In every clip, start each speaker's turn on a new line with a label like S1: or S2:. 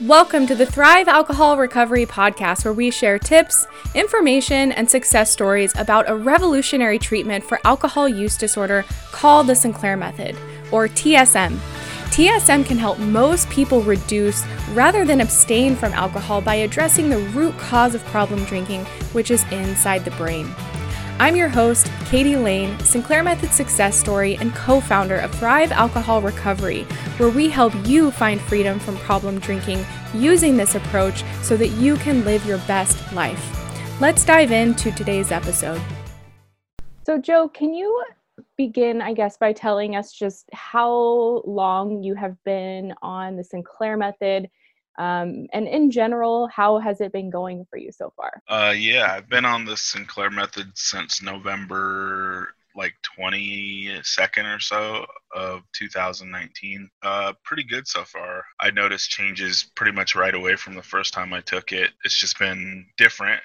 S1: Welcome to the Thrive Alcohol Recovery Podcast, where we share tips, information, and success stories about a revolutionary treatment for alcohol use disorder called the Sinclair Method, or TSM. TSM can help most people reduce rather than abstain from alcohol by addressing the root cause of problem drinking, which is inside the brain. I'm your host, Katie Lane, Sinclair Method success story and co founder of Thrive Alcohol Recovery, where we help you find freedom from problem drinking using this approach so that you can live your best life. Let's dive into today's episode. So, Joe, can you begin, I guess, by telling us just how long you have been on the Sinclair Method? Um, and in general, how has it been going for you so far?
S2: Uh, yeah, I've been on the Sinclair method since November like 22nd or so of 2019. Uh, pretty good so far. I noticed changes pretty much right away from the first time I took it. It's just been different.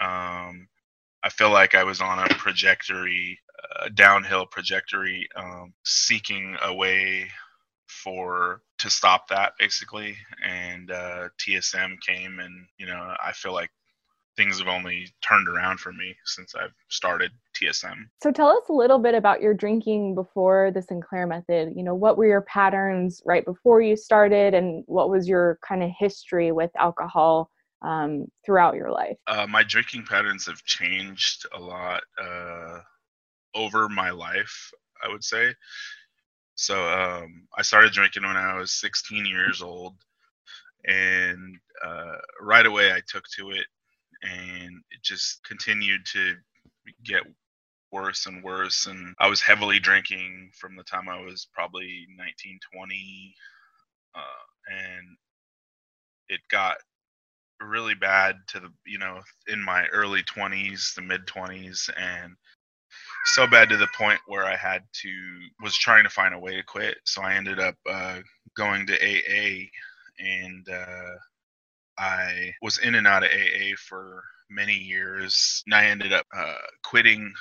S2: Um, I feel like I was on a trajectory, a downhill trajectory, um, seeking a way for to stop that basically. And uh, tsm came and you know i feel like things have only turned around for me since i've started tsm
S1: so tell us a little bit about your drinking before the sinclair method. You know what were your patterns right before you started and what was your kind of history with alcohol um, throughout your life?
S2: Uh, my drinking patterns have changed a lot uh, over my life i would say so um, I started drinking when I was 16 years old, and uh, right away I took to it, and it just continued to get worse and worse. And I was heavily drinking from the time I was probably 19, 20, uh, and it got really bad to the you know in my early 20s, the mid 20s, and so bad to the point where I had to was trying to find a way to quit. So I ended up uh, going to AA, and uh, I was in and out of AA for many years. And I ended up uh, quitting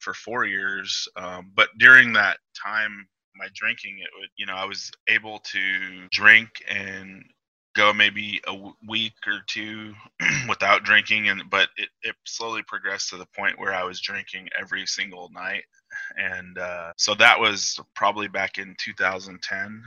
S2: for four years. Um, but during that time, my drinking, it would you know I was able to drink and go maybe a week or two without drinking and but it, it slowly progressed to the point where i was drinking every single night. And uh, so that was probably back in 2010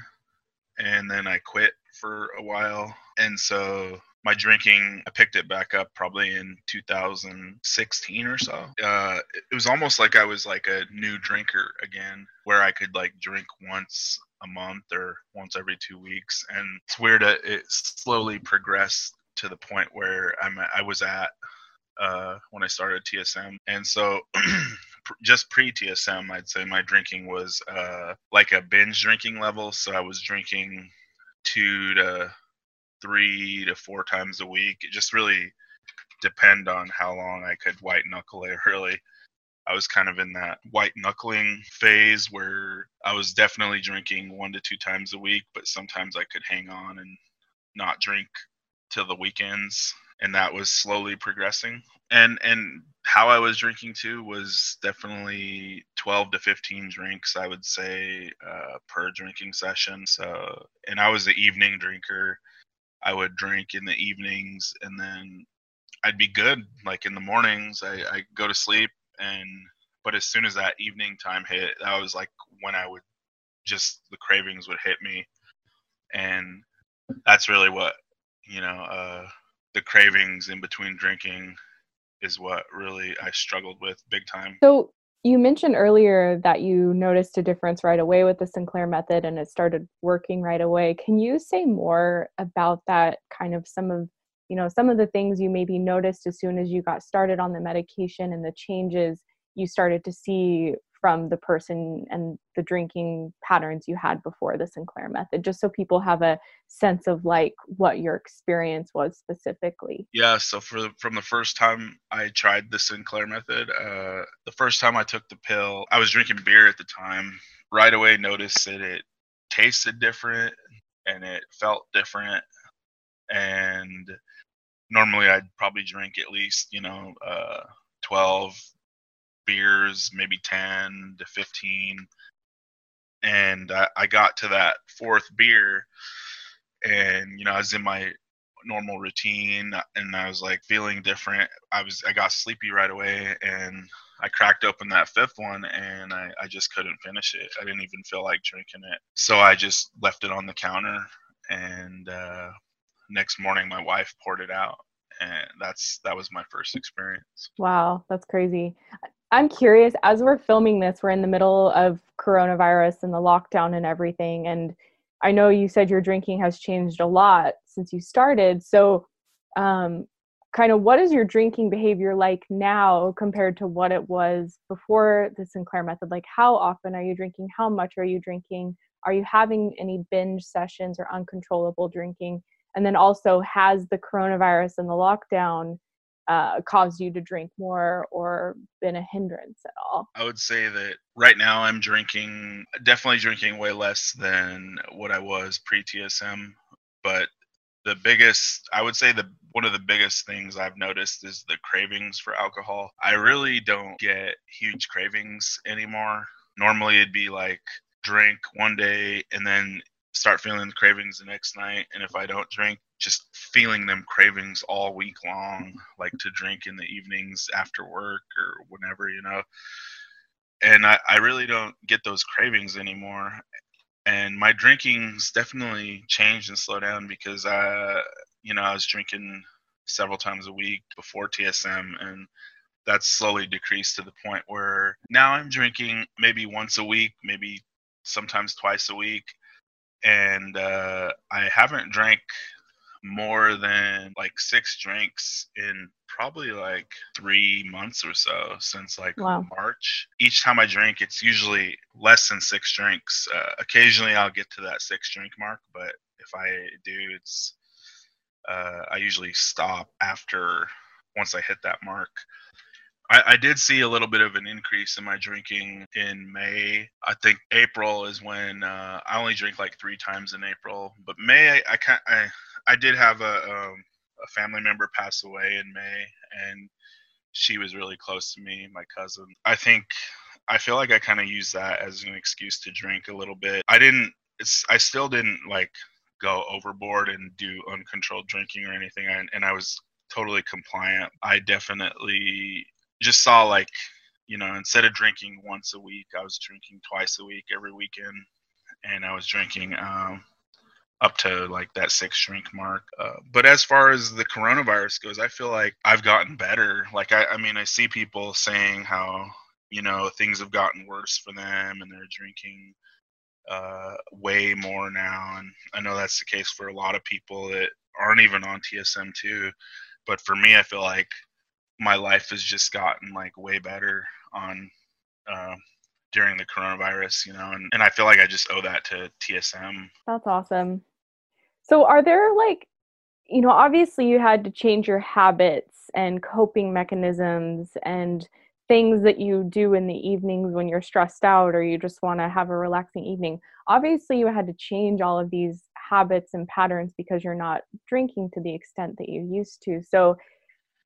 S2: and then i quit for a while. And so my drinking i picked it back up probably in 2016 or so. Uh, it was almost like i was like a new drinker again where i could like drink once a month or once every two weeks. And it's weird. It slowly progressed to the point where I'm I was at uh, when I started TSM. And so just pre TSM, I'd say my drinking was uh, like a binge drinking level. So I was drinking two to three to four times a week. It just really depend on how long I could white knuckle it really. I was kind of in that white knuckling phase where I was definitely drinking one to two times a week, but sometimes I could hang on and not drink till the weekends and that was slowly progressing. And and how i was drinking too was definitely 12 to 15 drinks i would say uh, per drinking session. So and i was an evening drinker. I would drink in the evenings and then i'd be good like in the mornings. I i go to sleep and but as soon as that evening time hit, that was like when I would just the cravings would hit me, and that's really what you know uh, the cravings in between drinking is what really I struggled with big time.
S1: So you mentioned earlier that you noticed a difference right away with the Sinclair method and it started working right away. Can you say more about that kind of some of you know some of the things you maybe noticed as soon as you got started on the medication and the changes you started to see from the person and the drinking patterns you had before the Sinclair method, just so people have a sense of like what your experience was specifically.
S2: Yeah, so for from the first time I tried the Sinclair method, uh, the first time I took the pill, I was drinking beer at the time. Right away, noticed that it tasted different and it felt different, and normally I'd probably drink at least, you know, uh, 12 beers, maybe 10 to 15. And I, I got to that fourth beer and you know I was in my normal routine and I was like feeling different. I was I got sleepy right away and I cracked open that fifth one and I, I just couldn't finish it. I didn't even feel like drinking it. So I just left it on the counter and uh, next morning my wife poured it out and that's that was my first experience.
S1: Wow, that's crazy. I'm curious as we're filming this, we're in the middle of coronavirus and the lockdown and everything and I know you said your drinking has changed a lot since you started. So, um, kind of what is your drinking behavior like now compared to what it was before the Sinclair method? Like, how often are you drinking? How much are you drinking? Are you having any binge sessions or uncontrollable drinking? And then also, has the coronavirus and the lockdown uh, caused you to drink more or been a hindrance at all?
S2: I would say that right now I'm drinking, definitely drinking way less than what I was pre TSM. But the biggest, I would say the one of the biggest things I've noticed is the cravings for alcohol. I really don't get huge cravings anymore. Normally it'd be like drink one day and then start feeling the cravings the next night and if i don't drink just feeling them cravings all week long like to drink in the evenings after work or whenever you know? And i, I really don't get those cravings anymore. And my drinking's definitely changed and slowed down because i you know i was drinking several times a week before tsm and that's slowly decreased to the point where now i'm drinking maybe once a week maybe sometimes twice a week and uh, I haven't drank more than like six drinks in probably like three months or so since like wow. March. Each time I drink, it's usually less than six drinks. Uh, occasionally, I'll get to that six drink mark, but if I do, it's uh, I usually stop after once I hit that mark. I, I, did see a little bit of an increase in my drinking in May. I think April is when uh, I only drink like three times in April, but May I I, I, I did have a um, a family member pass away in May, and she was really close to me, my cousin. I think I feel like I kind of used that as an excuse to drink a little bit. I didn't. It's I still didn't like go overboard and do uncontrolled drinking or anything, and, and I was totally compliant. I definitely just saw like you know instead of drinking once a week i was drinking twice a week every weekend. And i was drinking um, up to like that six drink mark. Uh, but as far as the coronavirus goes i feel like i've gotten better. Like I, I mean i see people saying how you know things have gotten worse for them and they're drinking uh, way more now. And i know that's the case for a lot of people that aren't even on tsm too. But for me i feel like my life has just gotten like way better on uh, during the coronavirus, you know, and, and I feel like I just owe that to TSM.
S1: That's awesome. So, are there like, you know, obviously you had to change your habits and coping mechanisms and things that you do in the evenings when you're stressed out or you just want to have a relaxing evening. Obviously, you had to change all of these habits and patterns because you're not drinking to the extent that you used to. So,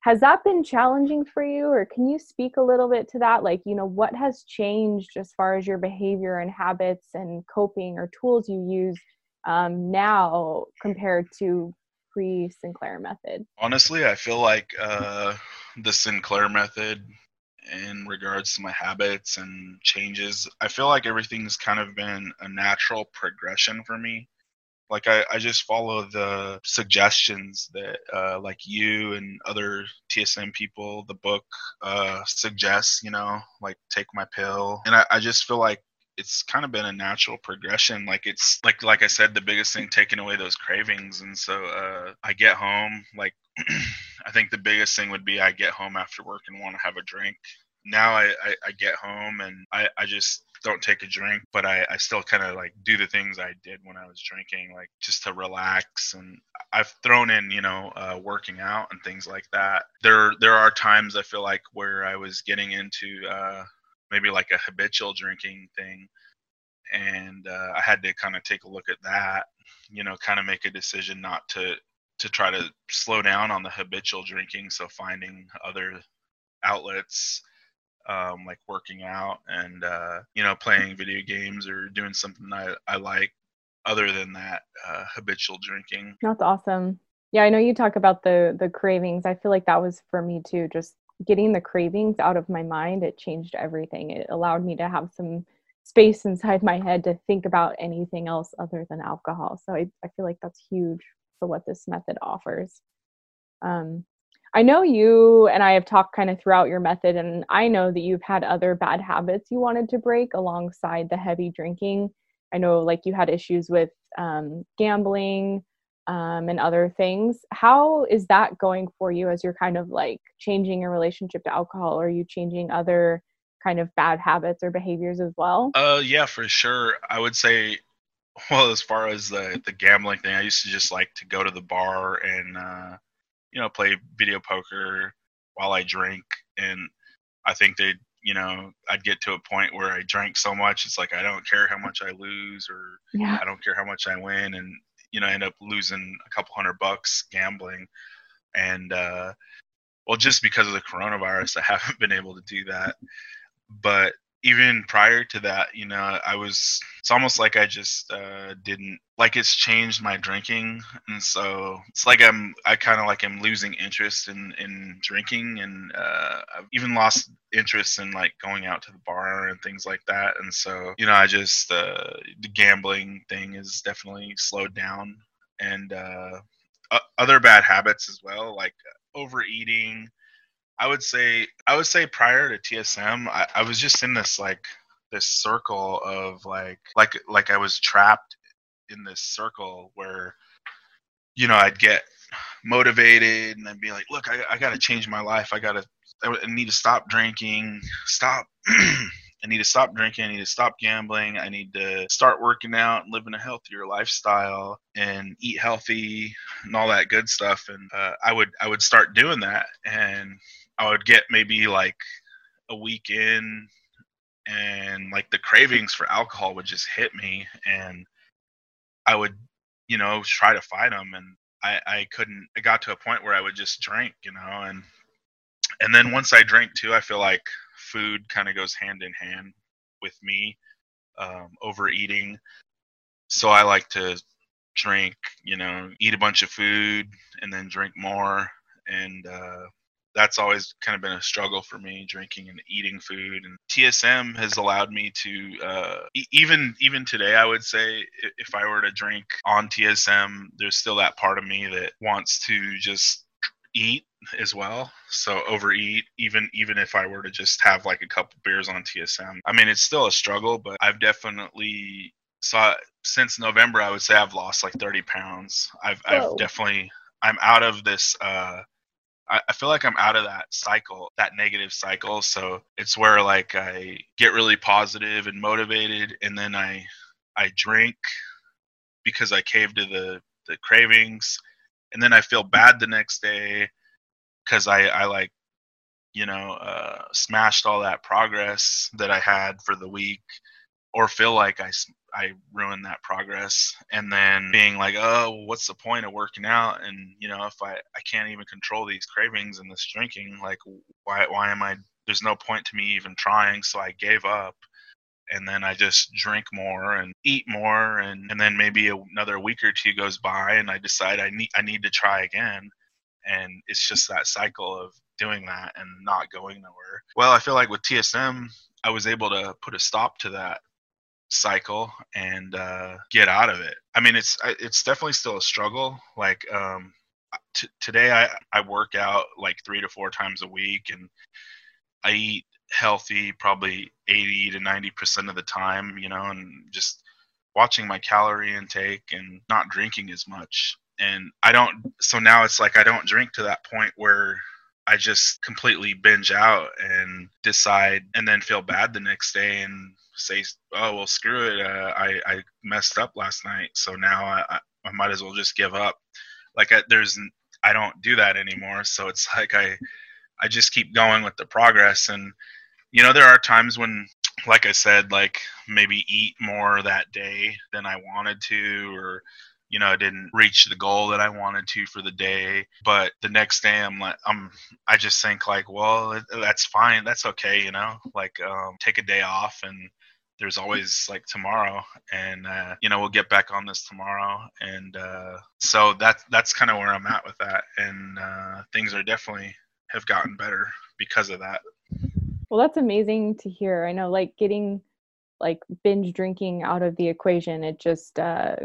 S1: has that been challenging for you or can you speak a little bit to that? Like you know what has changed as far as your behavior and habits and coping or tools you use um, now compared to pre sinclair method?
S2: Honestly i feel like uh, the sinclair method in regards to my habits and changes i feel like everything's kind of been a natural progression for me like I, I just follow the suggestions that uh, like you and other TSM people, the book uh, suggests, you know, like take my pill. And I, I just feel like it's kind of been a natural progression. Like it's like like i said the biggest thing taking away those cravings. And so uh, i get home like i think the biggest thing would be i get home after work and want to have a drink. Now I, I, I get home and I, I just don't take a drink, but I, I still kind of like do the things I did when I was drinking, like just to relax. And I've thrown in, you know, uh, working out and things like that. There there are times I feel like where I was getting into uh, maybe like a habitual drinking thing, and uh, I had to kind of take a look at that, you know, kind of make a decision not to to try to slow down on the habitual drinking. So finding other outlets um, like working out and uh, you know playing video games or doing something I, I like other than that uh, habitual drinking.
S1: That's awesome. Yeah, I know you talk about the the cravings. I feel like that was for me too. Just getting the cravings out of my mind, it changed everything. It allowed me to have some space inside my head to think about anything else other than alcohol. So I, I feel like that's huge for what this method offers. Um, I know you and I have talked kind of throughout your method, and I know that you've had other bad habits you wanted to break alongside the heavy drinking. I know, like, you had issues with um, gambling um, and other things. How is that going for you as you're kind of like changing your relationship to alcohol? Or are you changing other kind of bad habits or behaviors as well?
S2: Uh, yeah, for sure. I would say, well, as far as the the gambling thing, I used to just like to go to the bar and uh, you know play video poker while I drink, and I think they, you know, I'd get to a point where I drank so much, it's like I don't care how much I lose or yeah. I don't care how much I win, and you know, I end up losing a couple hundred bucks gambling, and uh, well, just because of the coronavirus, I haven't been able to do that. But even prior to that, you know, I was, it's almost like I just uh, didn't, like it's changed my drinking. And so it's like I'm, I kind of like I'm losing interest in, in drinking. And uh, I've even lost interest in like going out to the bar and things like that. And so, you know, I just, uh, the gambling thing is definitely slowed down. And uh, other bad habits as well, like overeating I would say I would say prior to TSM, I, I was just in this like this circle of like like like I was trapped in this circle where you know I'd get motivated and I'd be like, look, I, I got to change my life. I got to I need to stop drinking, stop. I need to stop drinking. I need to stop gambling. I need to start working out and living a healthier lifestyle and eat healthy and all that good stuff. And uh, I would I would start doing that, and I would get maybe like a week in and like the cravings for alcohol would just hit me and I would, you know, try to fight them and I, I couldn't, it got to a point where I would just drink, you know, and, and then once I drink too, I feel like food kind of goes hand in hand with me, um, overeating. So I like to drink, you know, eat a bunch of food and then drink more. And, uh, that's always kind of been a struggle for me drinking and eating food. And tsm has allowed me to uh, even even today i would say if i were to drink on tsm there's still that part of me that wants to just eat as well. So overeat even even if i were to just have like a couple beers on tsm i mean it's still a struggle but i've definitely saw since november i would say i've lost like 30 pounds. I've, I've definitely i'm out of this uh I, I feel like I'm out of that cycle, that negative cycle. So it's where like I get really positive and motivated, and then I I drink because I cave to the the cravings, and then I feel bad the next day because I I like you know uh, smashed all that progress that I had for the week, or feel like I I ruined that progress and then being like, oh, what's the point of working out? And you know, if I I can't even control these cravings and this drinking, like why why am I? There's no point to me even trying. So I gave up, and then I just drink more and eat more, and and then maybe another week or two goes by, and I decide I need I need to try again, and it's just that cycle of doing that and not going nowhere. Well, I feel like with TSM, I was able to put a stop to that cycle and uh, get out of it. I mean, it's it's definitely still a struggle. Like um, t- today, I I work out like three to four times a week, and I eat healthy probably 80 to 90 percent of the time. You know, and just watching my calorie intake and not drinking as much. And I don't. So now it's like I don't drink to that point where I just completely binge out and decide and then feel bad the next day and say, oh well, screw it. Uh, I I messed up last night, so now I I might as well just give up. Like I, there's I don't do that anymore. So it's like I I just keep going with the progress, and you know there are times when, like I said, like maybe eat more that day than I wanted to, or you know, I didn't reach the goal that I wanted to for the day. But the next day, I'm like, I'm, I just think like, well, that's fine, that's okay, you know, like um, take a day off and there's always like tomorrow and uh, you know we'll get back on this tomorrow and uh, so that's that's kind of where i'm at with that and uh, things are definitely have gotten better because of that
S1: well that's amazing to hear i know like getting like binge drinking out of the equation it just uh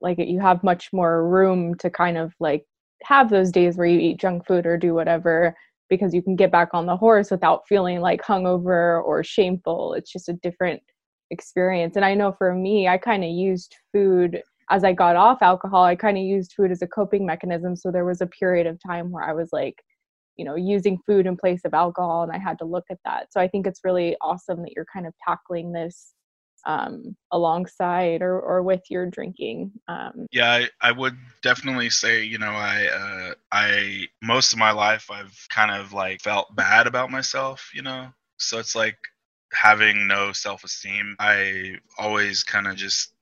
S1: like you have much more room to kind of like have those days where you eat junk food or do whatever because you can get back on the horse without feeling like hungover or shameful. It's just a different experience. And I know for me, I kind of used food as I got off alcohol, I kind of used food as a coping mechanism. So there was a period of time where I was like, you know, using food in place of alcohol, and I had to look at that. So I think it's really awesome that you're kind of tackling this um, alongside or, or with your drinking. Um,
S2: yeah, I, I would definitely say, you know, I, uh, I, most of my life, I've kind of like felt bad about myself, you know? So it's like having no self esteem. I always kind of just,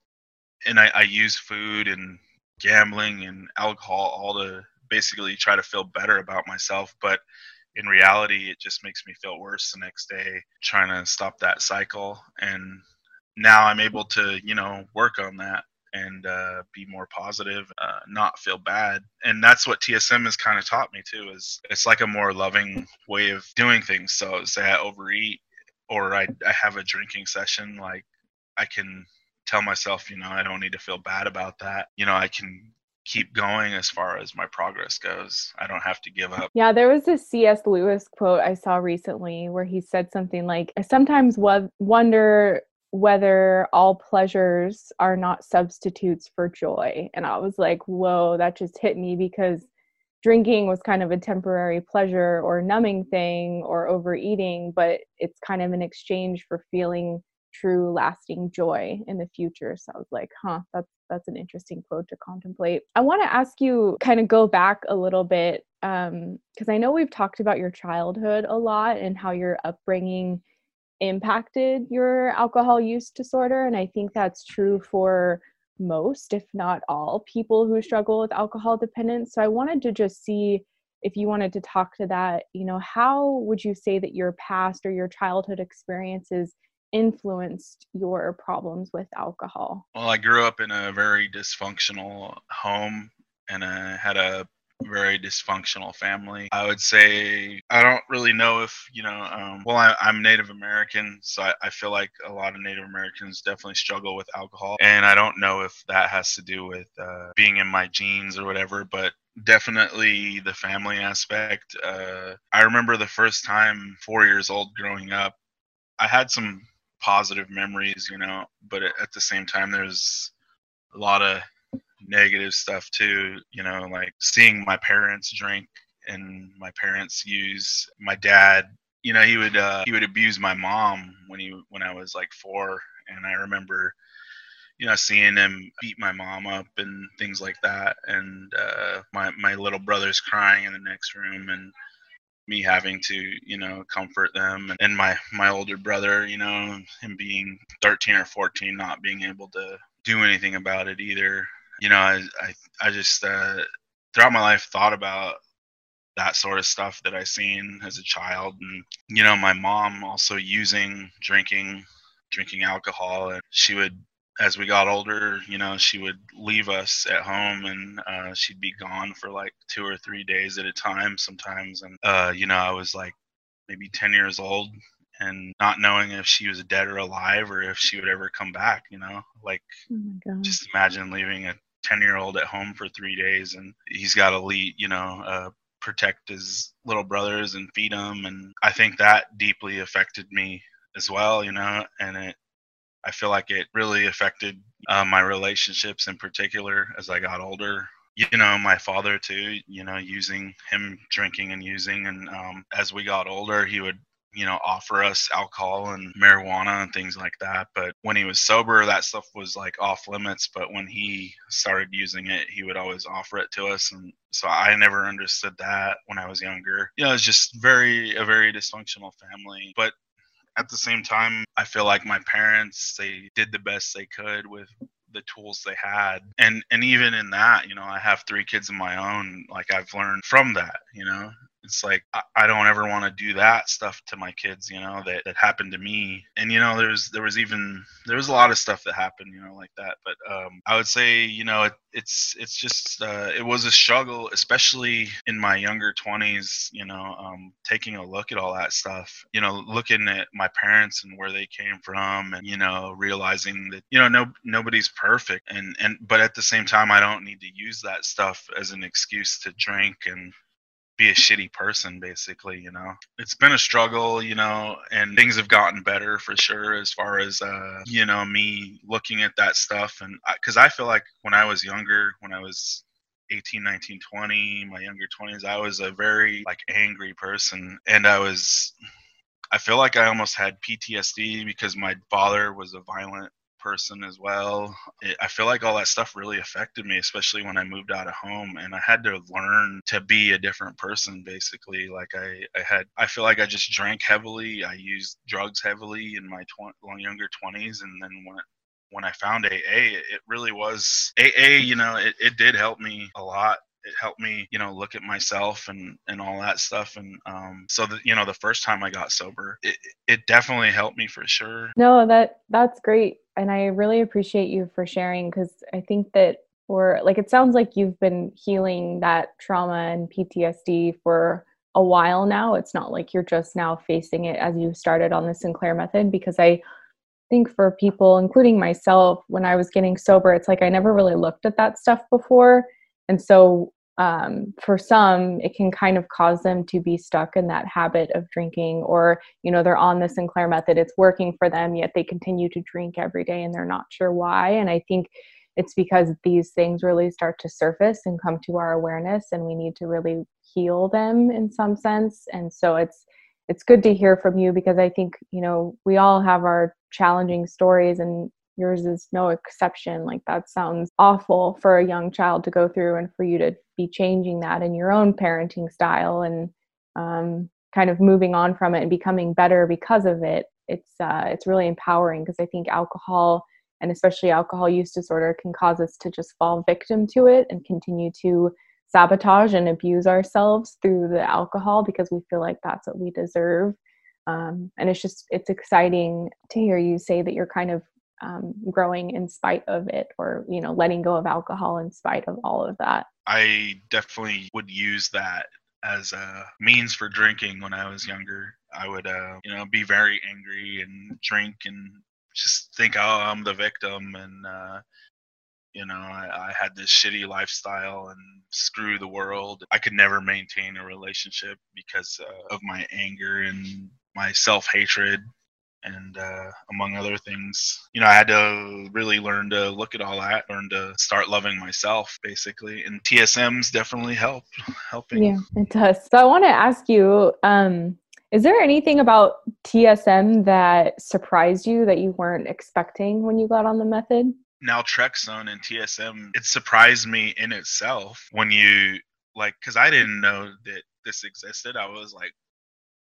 S2: and I, I use food and gambling and alcohol all to basically try to feel better about myself. But in reality, it just makes me feel worse the next day trying to stop that cycle. And now I'm able to, you know, work on that and uh, be more positive, uh, not feel bad. And that's what TSM has kind of taught me too. Is it's like a more loving way of doing things. So say I overeat or I, I have a drinking session, like I can tell myself, you know, I don't need to feel bad about that. You know, I can keep going as far as my progress goes. I don't have to give up.
S1: Yeah, there was a C.S. Lewis quote I saw recently where he said something like, I sometimes wonder whether all pleasures are not substitutes for joy. And I was like, whoa, that just hit me because drinking was kind of a temporary pleasure or numbing thing or overeating, but it's kind of an exchange for feeling true lasting joy in the future. So I was like, huh, that's that's an interesting quote to contemplate. I want to ask you kind of go back a little bit because um, I know we've talked about your childhood a lot and how your upbringing impacted your alcohol use disorder. And I think that's true for most, if not all, people who struggle with alcohol dependence. So I wanted to just see if you wanted to talk to that, you know, how would you say that your past or your childhood experiences influenced your problems with alcohol?
S2: Well, I grew up in a very dysfunctional home and I had a very dysfunctional family. I would say I don't really know if you know. Um, well, I, am Native American, so I, I, feel like a lot of Native Americans definitely struggle with alcohol, and I don't know if that has to do with uh, being in my genes or whatever, but definitely the family aspect. Uh, I remember the first time four years old growing up, I had some positive memories, you know, but at the same time, there's a lot of negative stuff too. You know, like seeing my parents drink and my parents use my dad. You know, he would uh, he would abuse my mom when he when I was like four, and I remember you know seeing him beat my mom up and things like that and uh, my my little brother's crying in the next room and me having to you know comfort them and my my older brother you know him being 13 or 14 not being able to do anything about it either you know, I I, I just uh, throughout my life thought about that sort of stuff that I seen as a child, and you know, my mom also using drinking drinking alcohol, and she would. As we got older, you know, she would leave us at home and uh, she'd be gone for like two or three days at a time sometimes. And, uh, you know, I was like maybe 10 years old and not knowing if she was dead or alive or if she would ever come back, you know, like oh just imagine leaving a 10 year old at home for three days and he's got to lead, you know, uh, protect his little brothers and feed them. And I think that deeply affected me as well, you know, and it, I feel like it really affected uh, my relationships in particular as I got older. You know, my father too, you know, using him drinking and using. And um, as we got older, he would you know, offer us alcohol and marijuana and things like that. But when he was sober, that stuff was like off limits. But when he started using it, he would always offer it to us. And so I never understood that when I was younger. You know, it's just very, a very dysfunctional family. But at the same time, I feel like my parents, they did the best they could with the tools they had and and even in that you know i have three kids of my own like i've learned from that you know it's like I, I don't ever want to do that stuff to my kids, you know, that, that happened to me. And you know, there's there was even there was a lot of stuff that happened, you know, like that. But um, I would say, you know, it, it's it's just uh, it was a struggle, especially in my younger 20s. You know, um, taking a look at all that stuff. You know, looking at my parents and where they came from, and you know, realizing that you know no nobody's perfect, and and but at the same time, I don't need to use that stuff as an excuse to drink and be a shitty person basically you know? It's been a struggle you know and things have gotten better for sure as far as uh you know me looking at that stuff. And because I, I feel like when i was younger when i was 18 19 20 my younger 20s i was a very like angry person. And i was i feel like i almost had ptsd because my father was a violent person as well. It, I feel like all that stuff really affected me, especially when I moved out of home and I had to learn to be a different person basically. Like I, I had, I feel like I just drank heavily. I used drugs heavily in my tw- younger 20s. And then when, when I found AA, it really was AA, you know, it, it did help me a lot it helped me you know look at myself and and all that stuff and um so that you know the first time i got sober it, it definitely helped me for sure
S1: no that that's great and I really appreciate you for sharing because I think that for like it sounds like you've been healing that trauma and PTSD for a while now. It's not like you're just now facing it as you started on the Sinclair method because I think for people including myself when I was getting sober it's like I never really looked at that stuff before and so um, for some it can kind of cause them to be stuck in that habit of drinking or you know they're on the sinclair method it's working for them yet they continue to drink every day and they're not sure why. And i think it's because these things really start to surface and come to our awareness and we need to really heal them in some sense. And so it's it's good to hear from you because i think you know we all have our challenging stories and yours is no exception. Like that sounds awful for a young child to go through and for you to be changing that in your own parenting style and um, kind of moving on from it and becoming better because of it. It's uh, it's really empowering because i think alcohol and especially alcohol use disorder can cause us to just fall victim to it and continue to sabotage and abuse ourselves through the alcohol because we feel like that's what we deserve. Um, and it's just it's exciting to hear you say that you're kind of um, growing in spite of it or you know letting go of alcohol in spite of all of that.
S2: I definitely would use that as a means for drinking when i was younger. I would uh, you know be very angry and drink and just think oh i'm the victim and uh, you know I, I, had this shitty lifestyle and screw the world. I could never maintain a relationship because uh, of my anger and my self-hatred and uh, among other things you know i had to really learn to look at all that learn to start loving myself basically and tsm's definitely help helping.
S1: Yeah it does. So i want to ask you um, is there anything about tsm that surprised you that you weren't expecting when you got on the method?
S2: Naltrexone and tsm it surprised me in itself when you like because i didn't know that this existed. I was like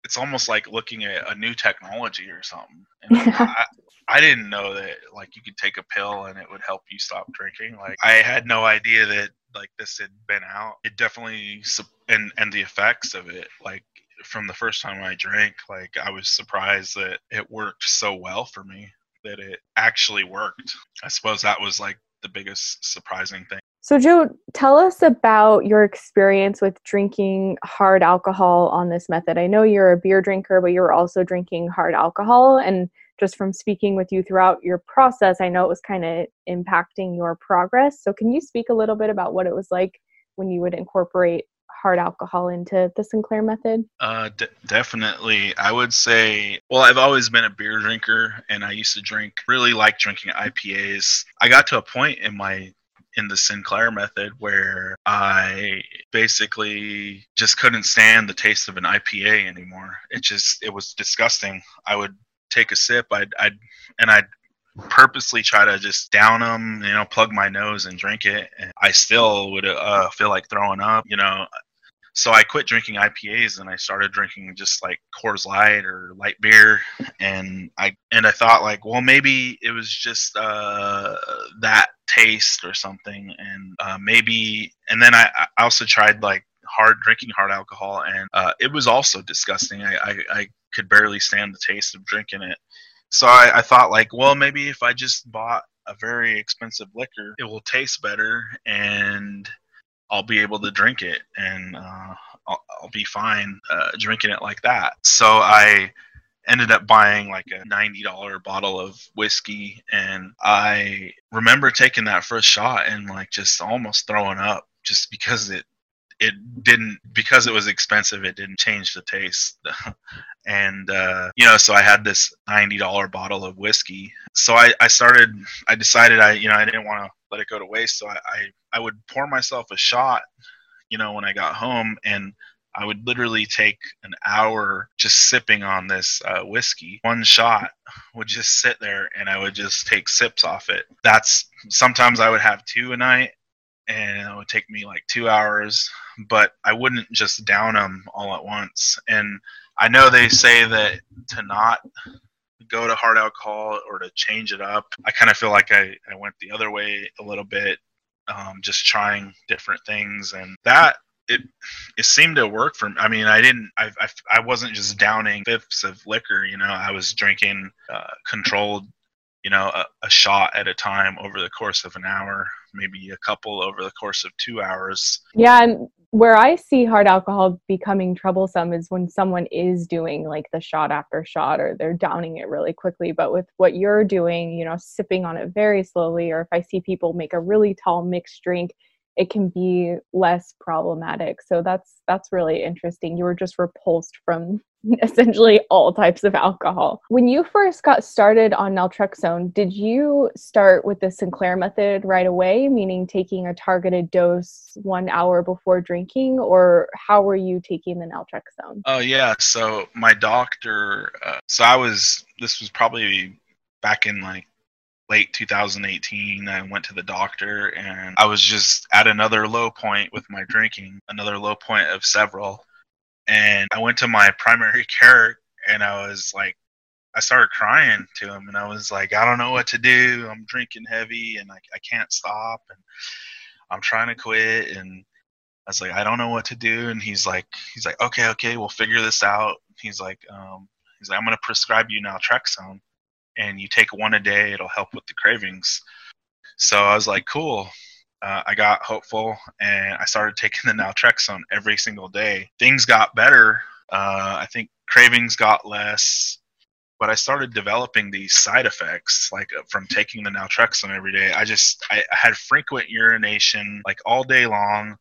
S2: it's almost like looking at a new technology or something. And I, I didn't know that like you could take a pill and it would help you stop drinking. Like I had no idea that like this had been out. It definitely and and the effects of it like from the first time I drank, like I was surprised that it worked so well for me that it actually worked. I suppose that was like the biggest surprising thing.
S1: So, Joe, tell us about your experience with drinking hard alcohol on this method. I know you're a beer drinker, but you're also drinking hard alcohol. And just from speaking with you throughout your process, I know it was kind of impacting your progress. So, can you speak a little bit about what it was like when you would incorporate hard alcohol into the Sinclair method?
S2: Uh, d- definitely. I would say, well, I've always been a beer drinker and I used to drink, really like drinking IPAs. I got to a point in my in the Sinclair method where I basically just couldn't stand the taste of an IPA anymore. It just it was disgusting. I would take a sip, I'd, I'd and I'd purposely try to just down them, you know, plug my nose and drink it. And I still would uh, feel like throwing up, you know. So I quit drinking IPAs and I started drinking just like Coors Light or light beer, and I and I thought like, well, maybe it was just uh, that taste or something, and uh, maybe. And then I, I also tried like hard drinking hard alcohol, and uh, it was also disgusting. I, I, I could barely stand the taste of drinking it. So I, I thought like, well, maybe if I just bought a very expensive liquor, it will taste better and I'll be able to drink it and uh, I'll, I'll, be fine uh, drinking it like that. So I ended up buying like a $90 bottle of whiskey and I remember taking that first shot and like just almost throwing up just because it it didn't because it was expensive it didn't change the taste and uh, you know so i had this $90 bottle of whiskey so I, I started i decided i you know i didn't want to let it go to waste so I, I i would pour myself a shot you know when i got home and I would literally take an hour just sipping on this uh, whiskey. One shot would just sit there and I would just take sips off it. That's sometimes I would have two a night and it would take me like two hours, but I wouldn't just down them all at once. And I know they say that to not go to hard alcohol or to change it up. I kind of feel like I, I went the other way a little bit, um, just trying different things. And that, it it seemed to work for me. I mean, I didn't, I, I, I wasn't just downing fifths of liquor, you know, I was drinking uh, controlled you know, a, a, shot at a time over the course of an hour, maybe a couple over the course of two hours.
S1: Yeah, and where I see hard alcohol becoming troublesome is when someone is doing like the shot after shot or they're downing it really quickly. But with what you're doing, you know, sipping on it very slowly, or if I see people make a really tall mixed drink, it can be less problematic. So that's that's really interesting. You were just repulsed from essentially all types of alcohol. When you first got started on naltrexone, did you start with the Sinclair method right away, meaning taking a targeted dose one hour before drinking, or how were you taking the naltrexone?
S2: Oh, yeah. So my doctor, uh, so I was, this was probably back in like late 2018 i went to the doctor and i was just at another low point with my drinking another low point of several and I went to my primary care and I was like, I started crying to him and I was like, I don't know what to do. I'm drinking heavy and I, I can't stop and I'm trying to quit. And I was like, I don't know what to do. And he's like, he's like, okay, okay, we'll figure this out. He's like, um, he's like, I'm going to prescribe you naltrexone and you take one a day. It'll help with the cravings. So I was like, cool uh, I got hopeful and I started taking the naltrexone every single day. Things got better. Uh, I think cravings got less, but I started developing these side effects like uh, from taking the naltrexone every day. I just I, had frequent urination like all day long,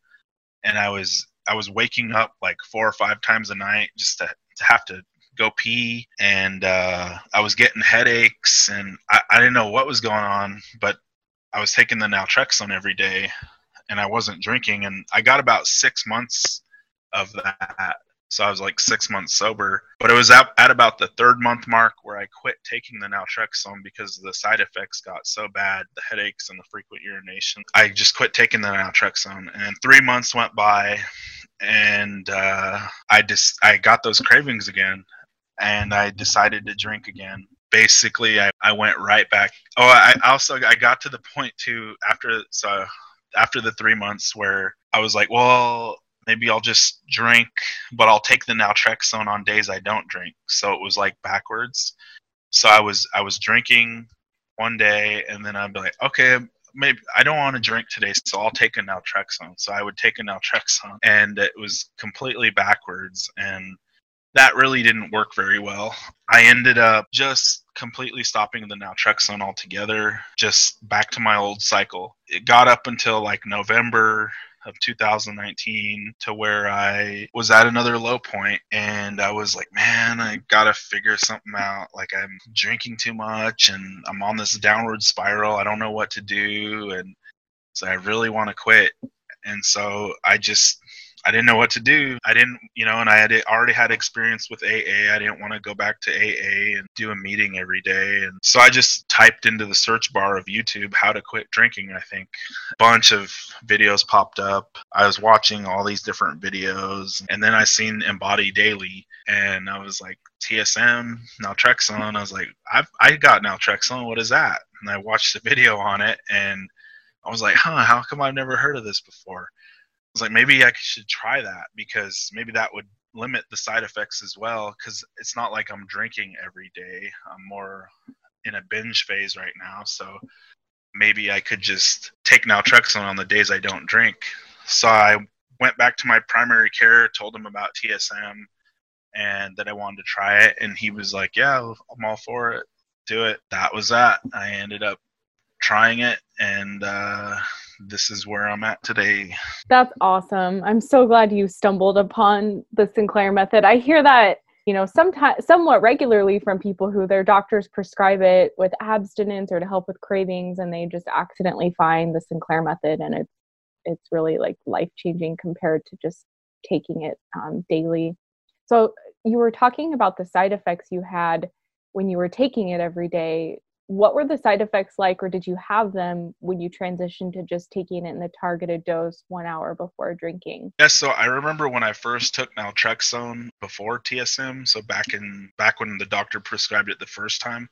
S2: and I was I was waking up like four or five times a night just to, to have to go pee and uh, I was getting headaches and I, I didn't know what was going on, but I was taking the naltrexone every day, and I wasn't drinking, and I got about six months of that. So I was like six months sober, but it was at, at about the third month mark where I quit taking the naltrexone because the side effects got so bad, the headaches and the frequent urination. I just quit taking the naltrexone, and three months went by, and uh, I just I got those cravings again, and I decided to drink again basically I, I went right back oh i also i got to the point too after so after the three months where i was like well maybe i'll just drink but i'll take the naltrexone on days i don't drink so it was like backwards so i was i was drinking one day and then i'd be like okay maybe I don't want to drink today, so I'll take a naltrexone. So I would take a naltrexone, and it was completely backwards. And that really didn't work very well. I ended up just completely stopping the naltrexone altogether, just back to my old cycle. It got up until like November of 2019 to where I was at another low point and I was like, man, I gotta figure something out. Like I'm drinking too much and I'm on this downward spiral. I don't know what to do. And so I really want to quit. And so I just I didn't know what to do. I didn't, you know, and I had already had experience with AA. I didn't want to go back to AA and do a meeting every day. And so I just typed into the search bar of YouTube how to quit drinking. I think a bunch of videos popped up. I was watching all these different videos and then I seen Embody Daily and I was like, TSM, naltrexone. I was like, I've, I got naltrexone. What is that? And I watched the video on it and I was like, huh, how come I've never heard of this before? Was like, maybe I should try that because maybe that would limit the side effects as well. Because it's not like I'm drinking every day. I'm more in a binge phase right now. So maybe I could just take naltrexone on the days I don't drink. So I went back to my primary care, told him about TSM and that I wanted to try it. And he was like, Yeah, I'm all for it. Do it. That was that. I ended up trying it, and uh, this is where I'm at today.
S1: That's awesome. I'm so glad you stumbled upon the Sinclair method. I hear that you know sometimes somewhat regularly from people who their doctors prescribe it with abstinence or to help with cravings and they just accidentally find the sinclair method and it's it's really like life changing compared to just taking it um, daily so you were talking about the side effects you had when you were taking it every day what were the side effects like or did you have them when you transitioned to just taking it in the targeted dose one hour before drinking?
S2: Yes so i remember when i first took naltrexone before tsm so back in back when the doctor prescribed it the first time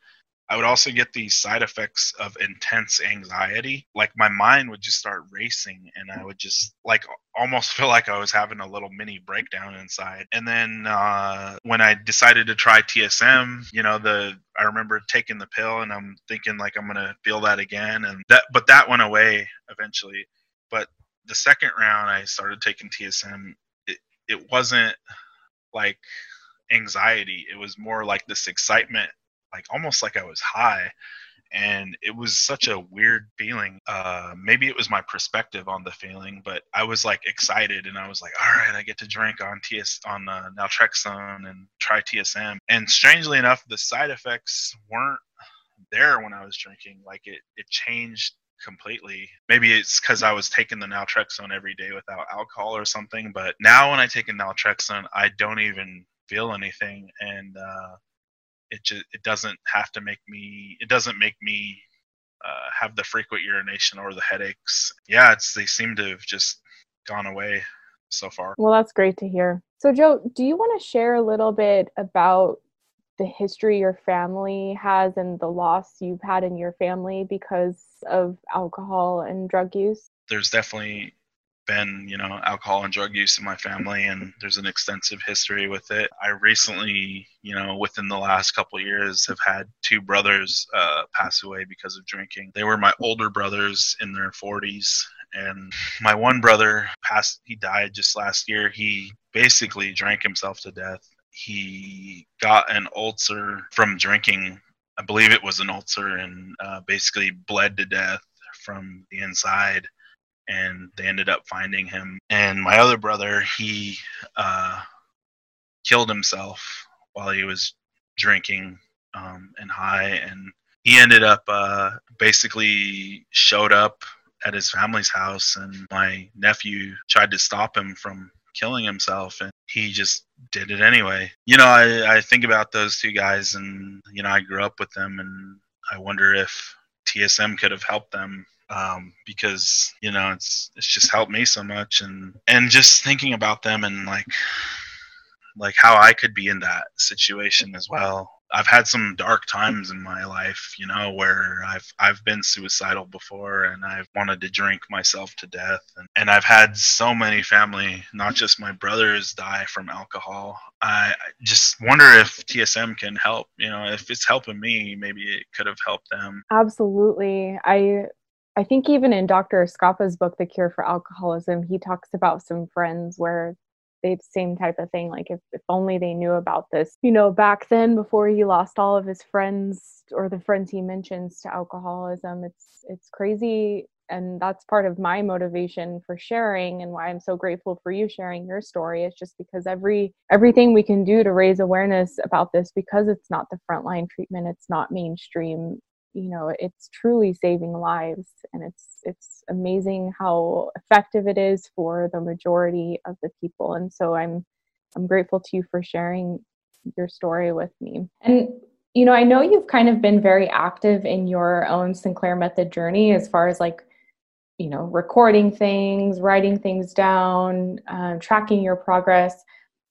S2: I would also get these side effects of intense anxiety. Like my mind would just start racing and I would just like almost feel like I was having a little mini breakdown inside. And then uh, when I decided to try TSM, you know, the I remember taking the pill and I'm thinking like I'm gonna feel that again and that but that went away eventually. But the second round I started taking TSM, it, it wasn't like anxiety. It was more like this excitement like almost like I was high. And it was such a weird feeling. Uh, maybe it was my perspective on the feeling, but I was like excited, and I was like, "All right, I get to drink on TS on uh, naltrexone and try TSM." And strangely enough, the side effects weren't there when I was drinking. Like it, it changed completely. Maybe it's because I was taking the naltrexone every day without alcohol or something. But now when I take a naltrexone, I don't even feel anything, and uh, it just it doesn't have to make me it doesn't make me uh, have the frequent urination or the headaches. Yeah, it's they seem to have just gone away so far.
S1: Well, that's great to hear. So, Joe, do you want to share a little bit about the history your family has and the loss you've had in your family because of alcohol and drug use?
S2: There's definitely been, you know, alcohol and drug use in my family, and there's an extensive history with it. I recently, you know, within the last couple years, have had two brothers uh, pass away because of drinking. They were my older brothers in their 40s, and my one brother passed. He died just last year. He basically drank himself to death. He got an ulcer from drinking. I believe it was an ulcer, and uh, basically bled to death from the inside and they ended up finding him. And my other brother, he uh, killed himself while he was drinking um, and high, and he ended up uh, basically showed up at his family's house, and my nephew tried to stop him from killing himself, and he just did it anyway. You know, I, I think about those two guys, and you know, I grew up with them, and I wonder if TSM could have helped them um, because you know it's it's just helped me so much and and just thinking about them and like like how I could be in that situation as well. I've had some dark times in my life, you know, where I've I've been suicidal before and I've wanted to drink myself to death and, and I've had so many family, not just my brothers die from alcohol. I just wonder if TSM can help, you know, if it's helping me, maybe it could have helped them.
S1: Absolutely. I I think even in Dr. Eskapa's book, The Cure for Alcoholism, he talks about some friends where they same type of thing. Like if, if only they knew about this, you know, back then before he lost all of his friends or the friends he mentions to alcoholism. It's it's crazy. And that's part of my motivation for sharing and why I'm so grateful for you sharing your story. It's just because every everything we can do to raise awareness about this because it's not the frontline treatment, it's not mainstream you know it's truly saving lives and it's it's amazing how effective it is for the majority of the people. And so i'm i'm grateful to you for sharing your story with me. And you know i know you've kind of been very active in your own sinclair method journey as far as like you know recording things writing things down uh, tracking your progress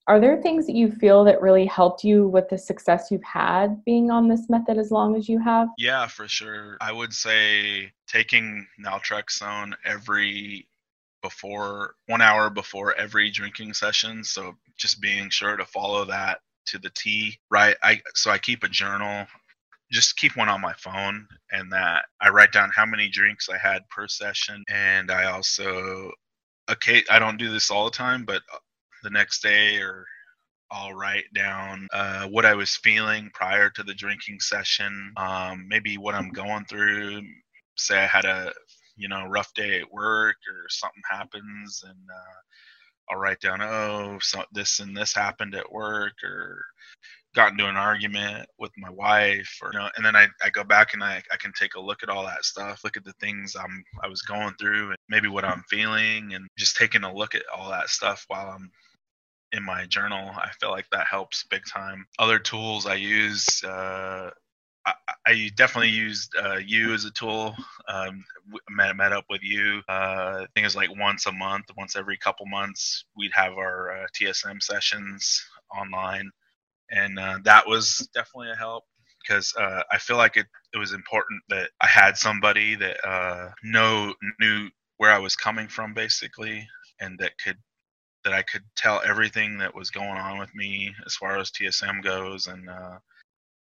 S1: are there things that you feel that really helped you with the success you've had being on this method as long as you have?
S2: Yeah, for sure. I would say taking naltrexone every before one hour before every drinking session. So just being sure to follow that to the T. Right. I so I keep a journal. Just keep one on my phone, and that I write down how many drinks I had per session, and I also, okay, I don't do this all the time, but the next day or I'll write down uh, what I was feeling prior to the drinking session, um, maybe what I'm going through. Say I had a you know rough day at work or something happens, and uh, I'll write down oh so this and this happened at work or got into an argument with my wife or you know and then I, I go back and I, I can take a look at all that stuff look at the things i'm i was going through and maybe what i'm feeling and just taking a look at all that stuff while i'm in my journal. I feel like that helps big time. Other tools I use, uh, I, I, definitely used uh, you as a tool. Um, met, met up with you. Uh, I think it was like once a month, once every couple months, we'd have our uh, TSM sessions online, and uh, that was definitely a help because uh, I feel like it, it was important that I had somebody that uh, know knew where I was coming from, basically, and that could that I could tell everything that was going on with me as far as TSM goes, and uh,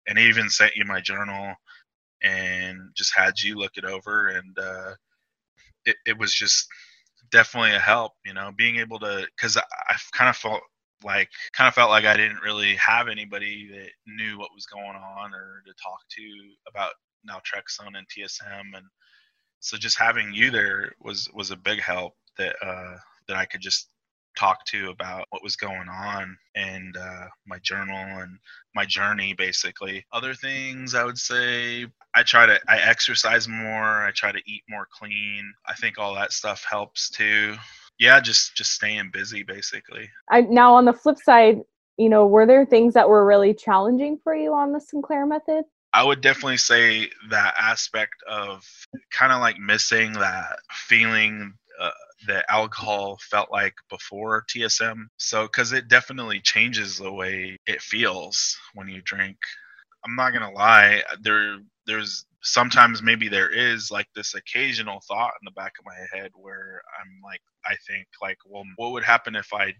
S2: and even sent you my journal and just had you look it over, and uh, it it was just definitely a help, you know, being able to because I, I kind of felt like kind of felt like I didn't really have anybody that knew what was going on or to talk to about naltrexone and TSM and so just having you there was was a big help that uh that I could just talk to about what was going on and uh, my journal and my journey basically. Other things i would say i try to i exercise more i try to eat more clean. I think all that stuff helps too. Yeah just just staying busy basically.
S1: I, now on the flip side you know were there things that were really challenging for you on the sinclair method?
S2: I would definitely say that aspect of kind of like missing that feeling uh, that alcohol felt like before TSM. So, because it definitely changes the way it feels when you drink. I'm not gonna lie, there there's sometimes maybe there is like this occasional thought in the back of my head where I'm like, I think like, well, what would happen if I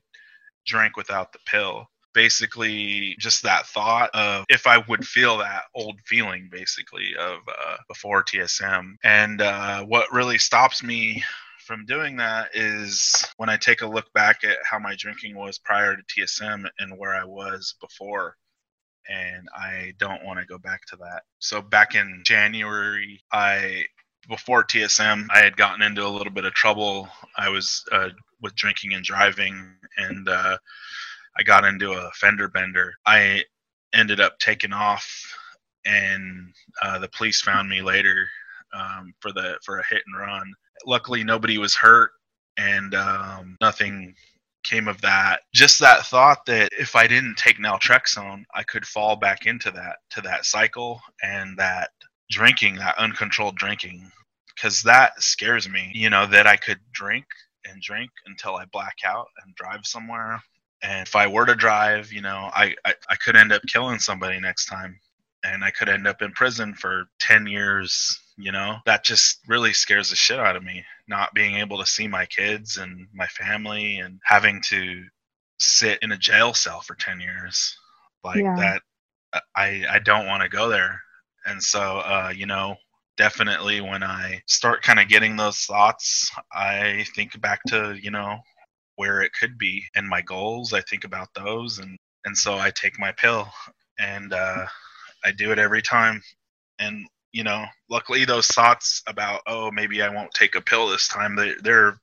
S2: drank without the pill? basically just that thought of if I would feel that old feeling basically of uh, before TSM. And uh, what really stops me from doing that is when I take a look back at how my drinking was prior to TSM and where I was before. And I don't want to go back to that. So back in January, I before TSM, I had gotten into a little bit of trouble. I was uh, with drinking and driving, and uh, I got into a fender bender. I ended up taking off, and uh, the police found me later um, for the for a hit and run. Luckily, nobody was hurt, and um, nothing came of that. Just that thought that if I didn't take naltrexone, I could fall back into that to that cycle and that drinking, that uncontrolled drinking, because that scares me. You know that I could drink and drink until I black out and drive somewhere. And if I were to drive, you know, I, I, I could end up killing somebody next time and I could end up in prison for 10 years, you know? That just really scares the shit out of me, not being able to see my kids and my family and having to sit in a jail cell for 10 years. Like yeah. that I I don't want to go there. And so uh, you know, definitely when I start kind of getting those thoughts, I think back to, you know, where it could be and my goals. I think about those and and so I take my pill and uh I do it every time. And you know, luckily those thoughts about oh maybe I won't take a pill this time they they're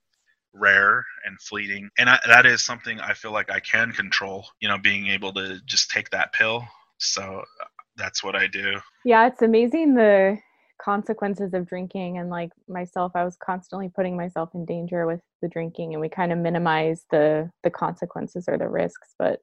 S2: rare and fleeting. And I, that is something I feel like I can control. You know, being able to just take that pill. So uh, that's what I do.
S1: Yeah, it's amazing the consequences of drinking and like myself i was constantly putting myself in danger with the drinking and we kind of minimize the the consequences or the risks but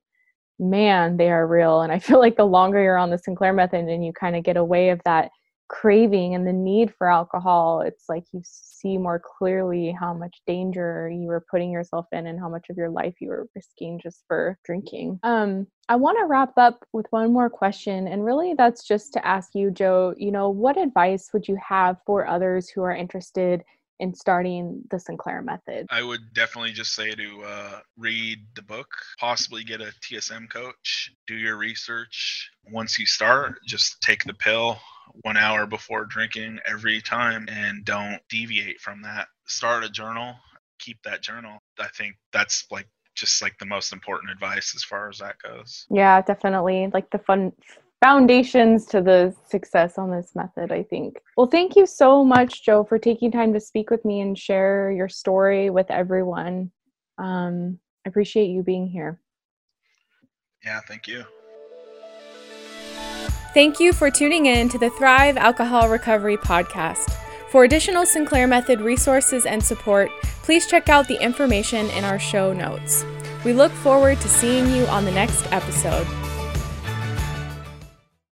S1: man, they are real. And I feel like the longer you're on the Sinclair method and you kind of get away of that craving and the need for alcohol, it's like you see more clearly how much danger you were putting yourself in and how much of your life you were risking just for drinking. Um, I want to wrap up with one more question. And really, that's just to ask you, Joe, you know, what advice would you have for others who are interested in starting the Sinclair method?
S2: I would definitely just say to uh, read the book, possibly get a TSM coach, do your research. Once you start, just take the pill one hour before drinking every time and don't deviate from that. Start a journal, keep that journal. I think that's like just like the most important advice as far as that goes.
S1: Yeah, definitely. Like the fun foundations to the success on this method, I think. Well, thank you so much, Joe, for taking time to speak with me and share your story with everyone. Um, I appreciate you being here.
S2: Yeah, thank you.
S1: Thank you for tuning in to the Thrive Alcohol Recovery Podcast. For additional Sinclair Method resources and support, please check out the information in our show notes. We look forward to seeing you on the next episode.